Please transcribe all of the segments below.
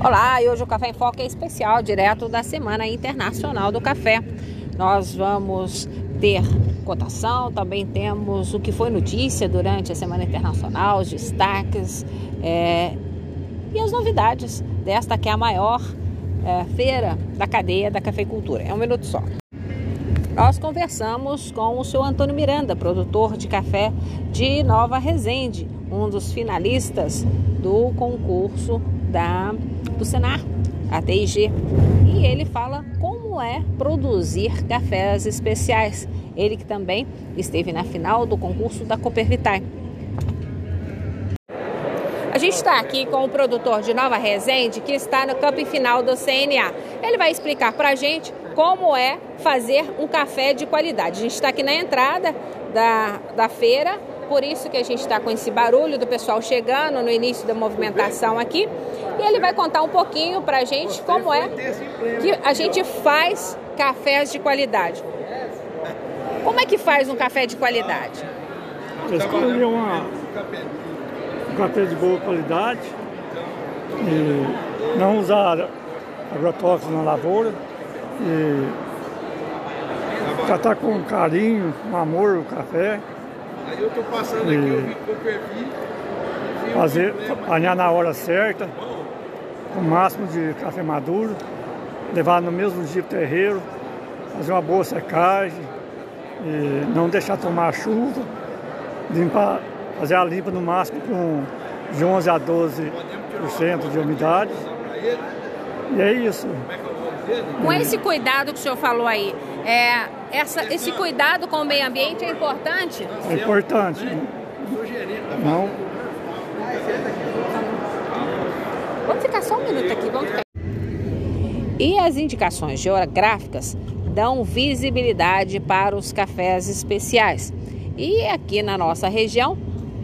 Olá, e hoje o Café em Foco é especial, direto da Semana Internacional do Café. Nós vamos ter cotação, também temos o que foi notícia durante a Semana Internacional, os destaques é, e as novidades desta que é a maior é, feira da cadeia da cafeicultura. É um minuto só. Nós conversamos com o seu Antônio Miranda, produtor de café de Nova Resende, um dos finalistas do concurso da, do Senar, a TIG. E ele fala como é produzir cafés especiais. Ele que também esteve na final do concurso da Cooper Vitae. A gente está aqui com o produtor de Nova Resende que está no campo final do CNA. Ele vai explicar para a gente como é fazer um café de qualidade. A gente está aqui na entrada da, da feira por isso que a gente está com esse barulho do pessoal chegando no início da movimentação aqui. E ele vai contar um pouquinho para a gente como é que a gente faz cafés de qualidade. Como é que faz um café de qualidade? Escolher uma, um café de boa qualidade e não usar agrotóxicos na lavoura e tratar com carinho, com amor o café. Aí eu tô passando aqui, eu vi eu perdi. Fazer, apanhar na hora certa, o máximo de café maduro, levar no mesmo dia pro terreiro, fazer uma boa secagem, e não deixar tomar chuva, limpar, fazer a limpa no máximo com de 11 a 12% de umidade. E é isso. Com esse cuidado que o senhor falou aí, é, essa, esse cuidado com o meio ambiente é importante? É importante. Não. Vamos ficar só um minuto aqui, vamos ficar. E as indicações geográficas dão visibilidade para os cafés especiais. E aqui na nossa região,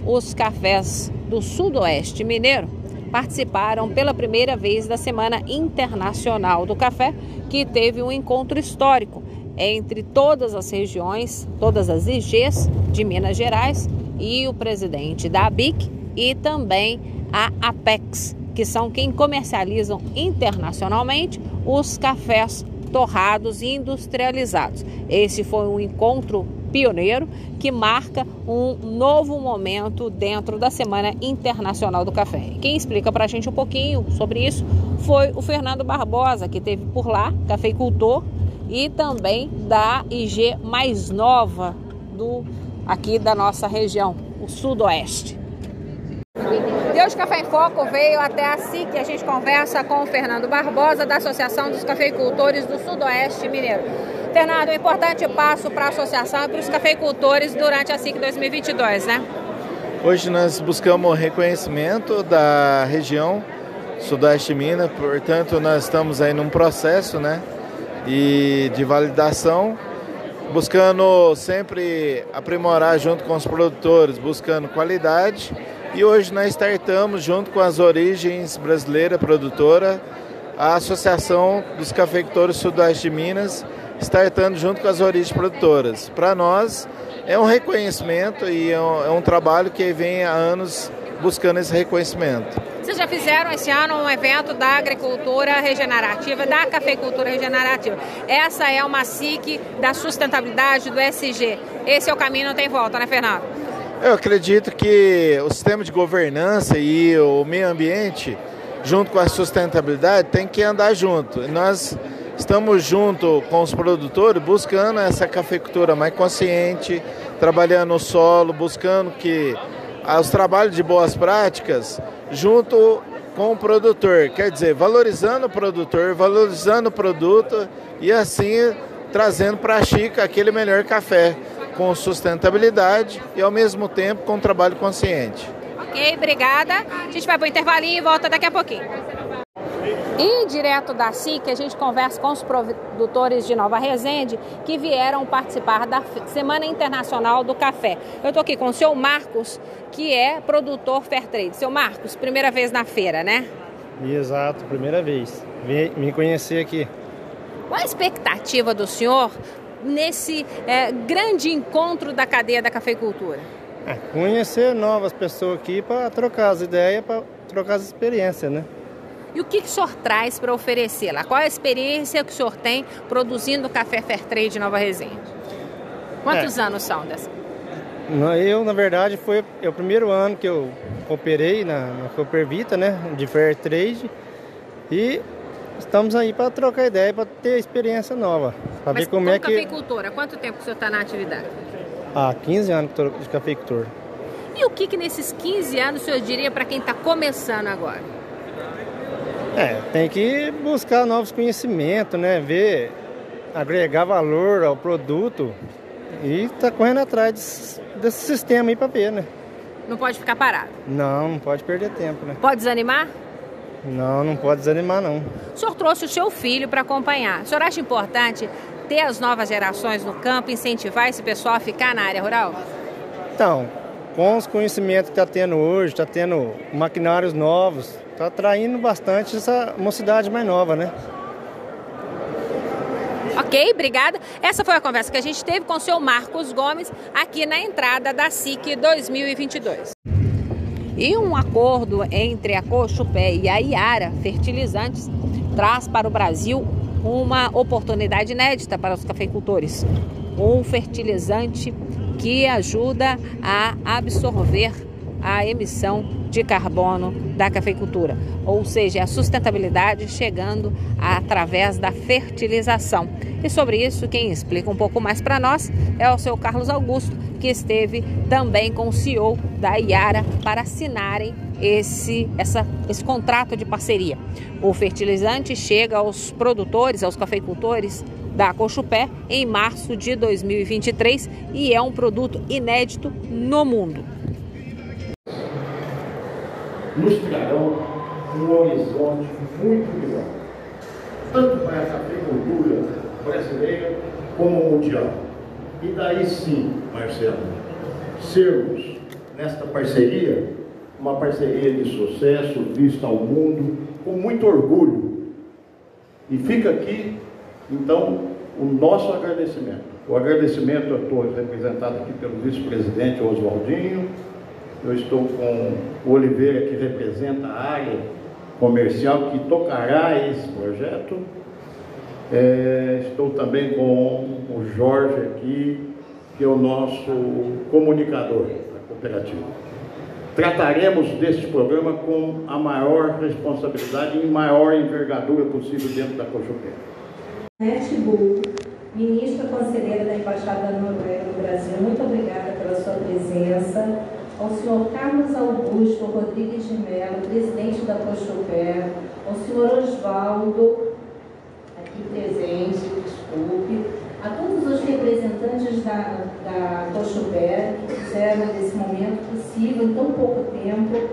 os cafés do Sudoeste Mineiro participaram pela primeira vez da Semana Internacional do Café, que teve um encontro histórico entre todas as regiões, todas as IGs de Minas Gerais e o presidente da ABIC e também a Apex, que são quem comercializam internacionalmente os cafés torrados e industrializados. Esse foi um encontro pioneiro que marca um novo momento dentro da Semana Internacional do Café. Quem explica para a gente um pouquinho sobre isso foi o Fernando Barbosa, que teve por lá, cafeicultor, e também da IG mais nova do aqui da nossa região, o Sudoeste. Deus Café em Foco veio até a SIC, a gente conversa com o Fernando Barbosa, da Associação dos Cafeicultores do Sudoeste Mineiro. Fernando, um importante passo para a associação e para os cafeicultores durante a SIC 2022, né? Hoje nós buscamos reconhecimento da região Sudoeste Minas, portanto nós estamos aí num processo, né, e de validação, buscando sempre aprimorar junto com os produtores, buscando qualidade. E hoje nós startamos junto com as Origens Brasileira Produtora, a Associação dos Cafeicultores Sudoeste de Minas, startando junto com as origens produtoras. Para nós é um reconhecimento e é um, é um, trabalho que vem há anos buscando esse reconhecimento. Vocês já fizeram esse ano um evento da agricultura regenerativa, da cafeicultura regenerativa. Essa é uma SIC da sustentabilidade do SG. Esse é o caminho, não tem volta, né, Fernando? Eu acredito que o sistema de governança e o meio ambiente, junto com a sustentabilidade, tem que andar junto. Nós Estamos junto com os produtores buscando essa cafeicultura mais consciente, trabalhando o solo, buscando que os trabalhos de boas práticas junto com o produtor, quer dizer, valorizando o produtor, valorizando o produto e assim trazendo para a Chica aquele melhor café com sustentabilidade e ao mesmo tempo com trabalho consciente. Ok, obrigada. A gente vai para o intervalinho e volta daqui a pouquinho. E direto da SIC, a gente conversa com os produtores de Nova Resende que vieram participar da Semana Internacional do Café. Eu estou aqui com o seu Marcos, que é produtor Fairtrade. Seu Marcos, primeira vez na feira, né? Exato, primeira vez. Vim me conhecer aqui. Qual a expectativa do senhor nesse é, grande encontro da cadeia da cafeicultura? É, conhecer novas pessoas aqui para trocar as ideias, para trocar as experiências, né? E o que, que o senhor traz para oferecer lá? Qual a experiência que o senhor tem produzindo café Fairtrade Nova Resende? Quantos é. anos são dessa? Eu, na verdade, foi é o primeiro ano que eu operei na, na Coopervita, né, de Fairtrade. E estamos aí para trocar ideia, para ter experiência nova. Para ver como, como é que. cafeicultor, há quanto tempo o senhor está na atividade? Há 15 anos de cafeicultor. E o que, que nesses 15 anos o senhor diria para quem está começando agora? É, tem que buscar novos conhecimentos, né? Ver, agregar valor ao produto e tá correndo atrás desse, desse sistema aí para ver, né? Não pode ficar parado? Não, não pode perder tempo, né? Pode desanimar? Não, não pode desanimar, não. O senhor trouxe o seu filho para acompanhar. O senhor acha importante ter as novas gerações no campo, incentivar esse pessoal a ficar na área rural? Então, com os conhecimentos que está tendo hoje, está tendo maquinários novos, está atraindo bastante essa mocidade mais nova, né? Ok, obrigada. Essa foi a conversa que a gente teve com o seu Marcos Gomes aqui na entrada da SIC 2022. E um acordo entre a Cochupé e a Iara Fertilizantes traz para o Brasil uma oportunidade inédita para os cafeicultores. Um fertilizante que ajuda a absorver a emissão de carbono da cafeicultura, ou seja, a sustentabilidade chegando através da fertilização. E sobre isso, quem explica um pouco mais para nós é o seu Carlos Augusto, que esteve também com o CEO da Iara para assinarem esse, essa, esse contrato de parceria. O fertilizante chega aos produtores, aos cafeicultores da Cochupé em março de 2023 e é um produto inédito no mundo. Nos trarão um horizonte muito melhor, tanto para a cafeicultura brasileira como mundial. E daí sim, Marcelo, sermos nesta parceria, uma parceria de sucesso, vista ao mundo, com muito orgulho. E fica aqui, então, o nosso agradecimento. O agradecimento, eu estou representado aqui pelo vice-presidente Oswaldinho, eu estou com o Oliveira, que representa a área comercial, que tocará esse projeto, é, estou também com o Jorge aqui, que é o nosso comunicador da cooperativa. Trataremos deste programa com a maior responsabilidade e maior envergadura possível dentro da Cochupé. Nete Bull, ministra conselheira da Embaixada da Noruega no Brasil, muito obrigada pela sua presença. Ao senhor Carlos Augusto Rodrigues de Mello, presidente da Cochupé, ao senhor Osvaldo aqui presente, desculpe, a todos os representantes da, da Cochupé que fizeram desse momento possível, em tão pouco tempo,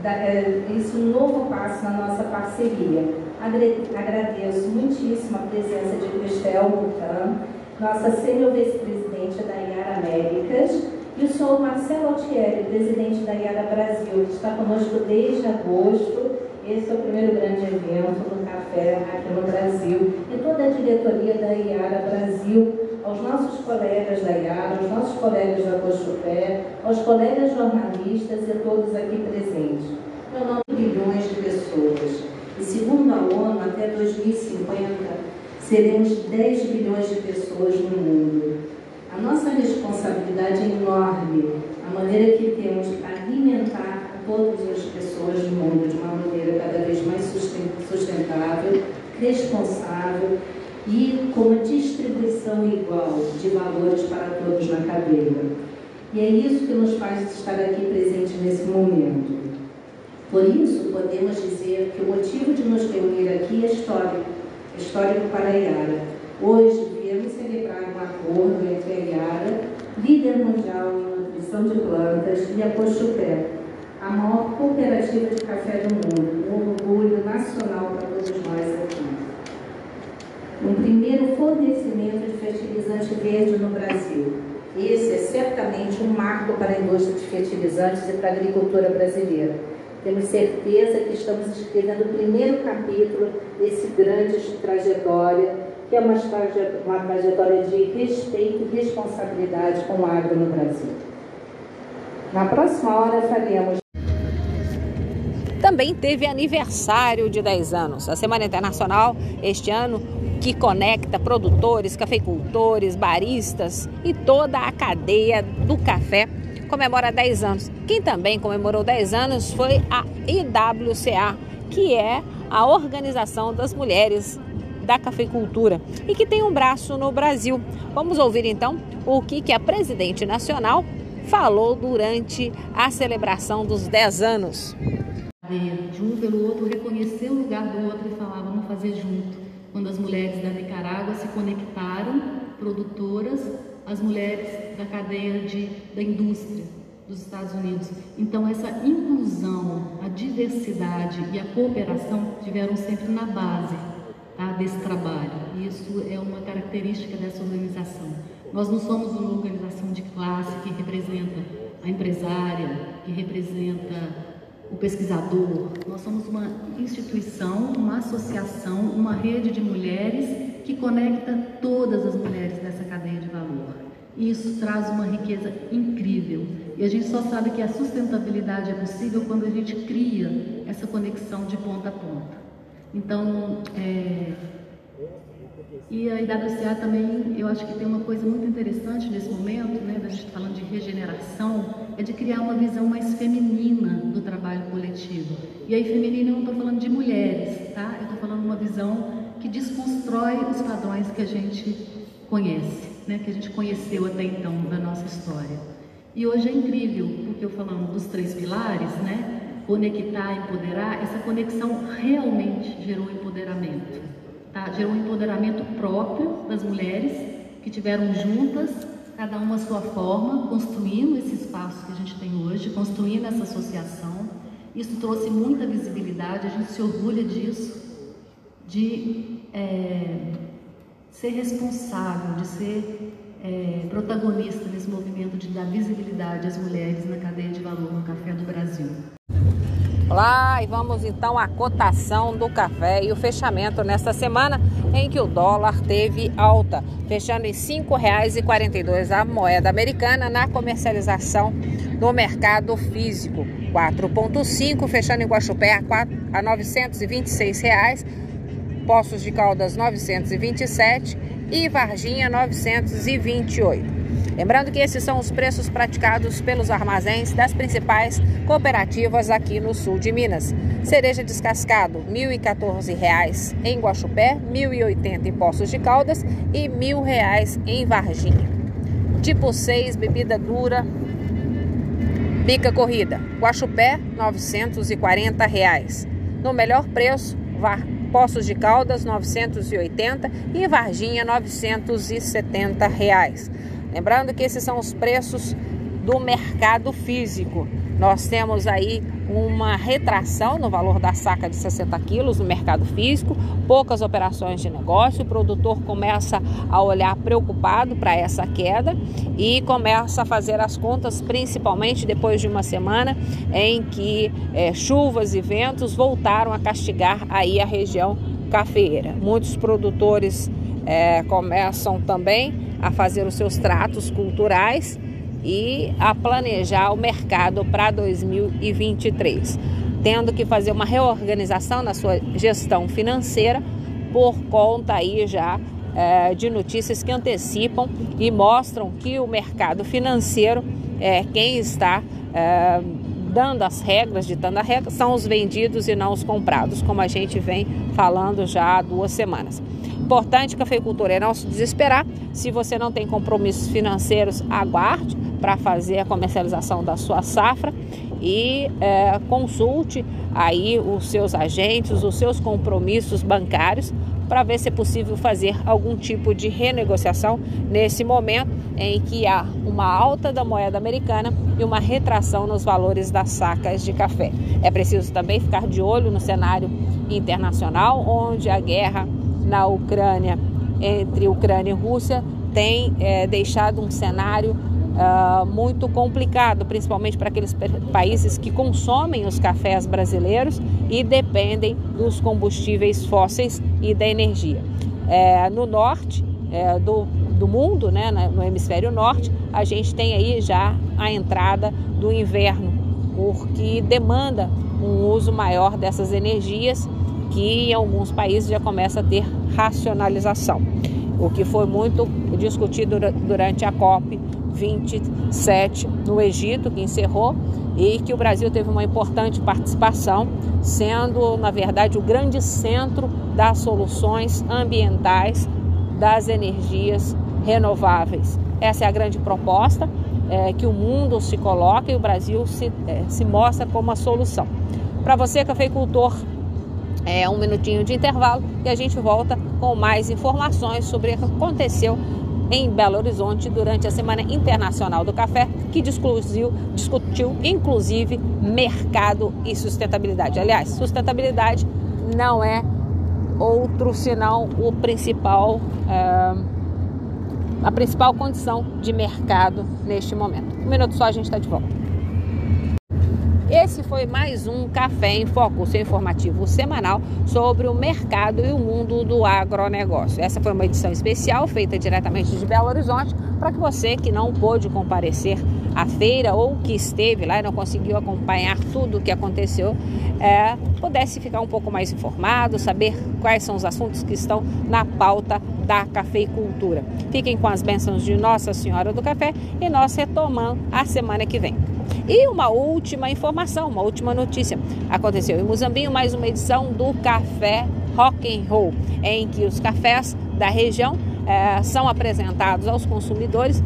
da, é, esse novo passo na nossa parceria. Agradeço muitíssimo a presença de Cristel Butan, nossa sênior vice-presidente da Iara Américas, e o senhor Marcelo Altieri, presidente da Iara Brasil, que está conosco desde agosto esse é o primeiro grande evento do café aqui no Brasil. E toda a diretoria da IARA Brasil, aos nossos colegas da IARA, aos nossos colegas da Cochupé, aos colegas jornalistas e todos aqui presentes. Meu nome é bilhões de pessoas. E segundo a ONU, até 2050, seremos 10 bilhões de pessoas no mundo. A nossa responsabilidade é enorme, a maneira que temos para alimentar todas as pessoas do mundo de uma maneira cada vez mais sustentável, responsável e com uma distribuição igual de valores para todos na cadeia. E é isso que nos faz estar aqui presente nesse momento. Por isso, podemos dizer que o motivo de nos reunir aqui é histórico, é histórico para a Iara. Hoje, acordo entre a Iara, líder mundial em nutrição de plantas, e a Cochupé, a maior cooperativa de café do mundo, um orgulho nacional para todos nós aqui. Um primeiro fornecimento de fertilizante verde no Brasil. Esse é certamente um marco para a indústria de fertilizantes e para a agricultura brasileira. Temos certeza que estamos escrevendo o primeiro capítulo desse grande trajetória, que é uma trajetória de respeito e responsabilidade com o agro no Brasil. Na próxima hora faremos também teve aniversário de 10 anos. A Semana Internacional, este ano, que conecta produtores, cafeicultores, baristas e toda a cadeia do café, comemora 10 anos. Quem também comemorou 10 anos foi a IWCA, que é a Organização das Mulheres da Cafeicultura e que tem um braço no Brasil. Vamos ouvir então o que, que a presidente nacional falou durante a celebração dos 10 anos. De um pelo outro, reconhecer o lugar do outro e falar, vamos fazer junto. Quando as mulheres da Nicarágua se conectaram, produtoras, as mulheres da cadeia de, da indústria dos Estados Unidos. Então, essa inclusão, a diversidade e a cooperação tiveram sempre na base tá, desse trabalho. Isso é uma característica dessa organização. Nós não somos uma organização de classe que representa a empresária, que representa o pesquisador. Nós somos uma instituição, uma associação, uma rede de mulheres que conecta todas as mulheres dessa cadeia de valor. E isso traz uma riqueza incrível. E a gente só sabe que a sustentabilidade é possível quando a gente cria essa conexão de ponta a ponta. Então, é, e a IWCA também, eu acho que tem uma coisa muito interessante nesse momento, né, da gente falando de regeneração, é de criar uma visão mais feminina do trabalho coletivo. E aí, feminina, eu não estou falando de mulheres, tá? Eu estou falando uma visão que desconstrói os padrões que a gente conhece, né, que a gente conheceu até então da nossa história. E hoje é incrível, porque eu falando dos três pilares, né, conectar, empoderar, essa conexão realmente gerou empoderamento. Tá? Gerou empoderamento próprio das mulheres que tiveram juntas, cada uma a sua forma, construindo esse espaço que a gente tem hoje, construindo essa associação. Isso trouxe muita visibilidade, a gente se orgulha disso, de é, ser responsável, de ser é, protagonista nesse movimento de dar visibilidade às mulheres na cadeia de valor no Café do Brasil. Olá, e vamos então à cotação do café e o fechamento nesta semana em que o dólar teve alta, fechando em R$ 5,42 a moeda americana na comercialização no mercado físico. 4,5 fechando em Guaxupé a, 4, a 926 reais, Poços de Caldas 927 e Varginha 928. Lembrando que esses são os preços praticados pelos armazéns das principais cooperativas aqui no sul de Minas. Cereja descascado, R$ 1.014 em Guaxupé, R$ 1.080 em Poços de Caldas e R$ 1.000 em Varginha. Tipo 6, bebida dura, bica corrida, Guaxupé, 940 reais. No melhor preço, Var... Poços de Caldas, 980 e Varginha, 970 reais. Lembrando que esses são os preços do mercado físico. Nós temos aí uma retração no valor da saca de 60 quilos no mercado físico, poucas operações de negócio, o produtor começa a olhar preocupado para essa queda e começa a fazer as contas, principalmente depois de uma semana em que é, chuvas e ventos voltaram a castigar aí a região cafeeira. Muitos produtores é, começam também a fazer os seus tratos culturais e a planejar o mercado para 2023, tendo que fazer uma reorganização na sua gestão financeira por conta aí já é, de notícias que antecipam e mostram que o mercado financeiro é quem está é, dando as regras, ditando a regra, são os vendidos e não os comprados, como a gente vem falando já há duas semanas. Importante, cafeicultor, é não se desesperar. Se você não tem compromissos financeiros, aguarde para fazer a comercialização da sua safra e é, consulte aí os seus agentes, os seus compromissos bancários para ver se é possível fazer algum tipo de renegociação nesse momento em que há uma alta da moeda americana e uma retração nos valores das sacas de café. É preciso também ficar de olho no cenário internacional, onde a guerra na Ucrânia, entre Ucrânia e Rússia, tem é, deixado um cenário uh, muito complicado, principalmente para aqueles países que consomem os cafés brasileiros e dependem dos combustíveis fósseis e da energia. É, no norte é, do, do mundo, né, no hemisfério norte, a gente tem aí já a entrada do inverno. porque demanda um uso maior dessas energias que em alguns países já começa a ter racionalização, o que foi muito discutido durante a COP 27 no Egito, que encerrou, e que o Brasil teve uma importante participação, sendo, na verdade, o grande centro das soluções ambientais das energias renováveis. Essa é a grande proposta, é, que o mundo se coloca e o Brasil se, é, se mostra como a solução. Para você, cafeicultor, é um minutinho de intervalo e a gente volta com mais informações sobre o que aconteceu em Belo Horizonte durante a Semana Internacional do Café, que discutiu, discutiu inclusive mercado e sustentabilidade. Aliás, sustentabilidade não é outro senão o principal, é, a principal condição de mercado neste momento. Um minuto só, a gente está de volta. Esse foi mais um Café em Foco, seu informativo semanal sobre o mercado e o mundo do agronegócio. Essa foi uma edição especial feita diretamente de Belo Horizonte para que você que não pôde comparecer à feira ou que esteve lá e não conseguiu acompanhar tudo o que aconteceu, é, pudesse ficar um pouco mais informado, saber quais são os assuntos que estão na pauta da cafeicultura. Fiquem com as bênçãos de Nossa Senhora do Café e nós retomamos a semana que vem. E uma última informação, uma última notícia. Aconteceu em Muzambinho mais uma edição do Café Rock and Roll, em que os cafés da região é, são apresentados aos consumidores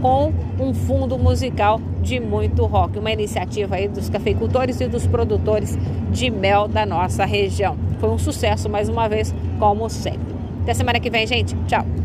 com um fundo musical de muito rock, uma iniciativa aí dos cafeicultores e dos produtores de mel da nossa região. Foi um sucesso mais uma vez, como sempre. Até semana que vem, gente. Tchau.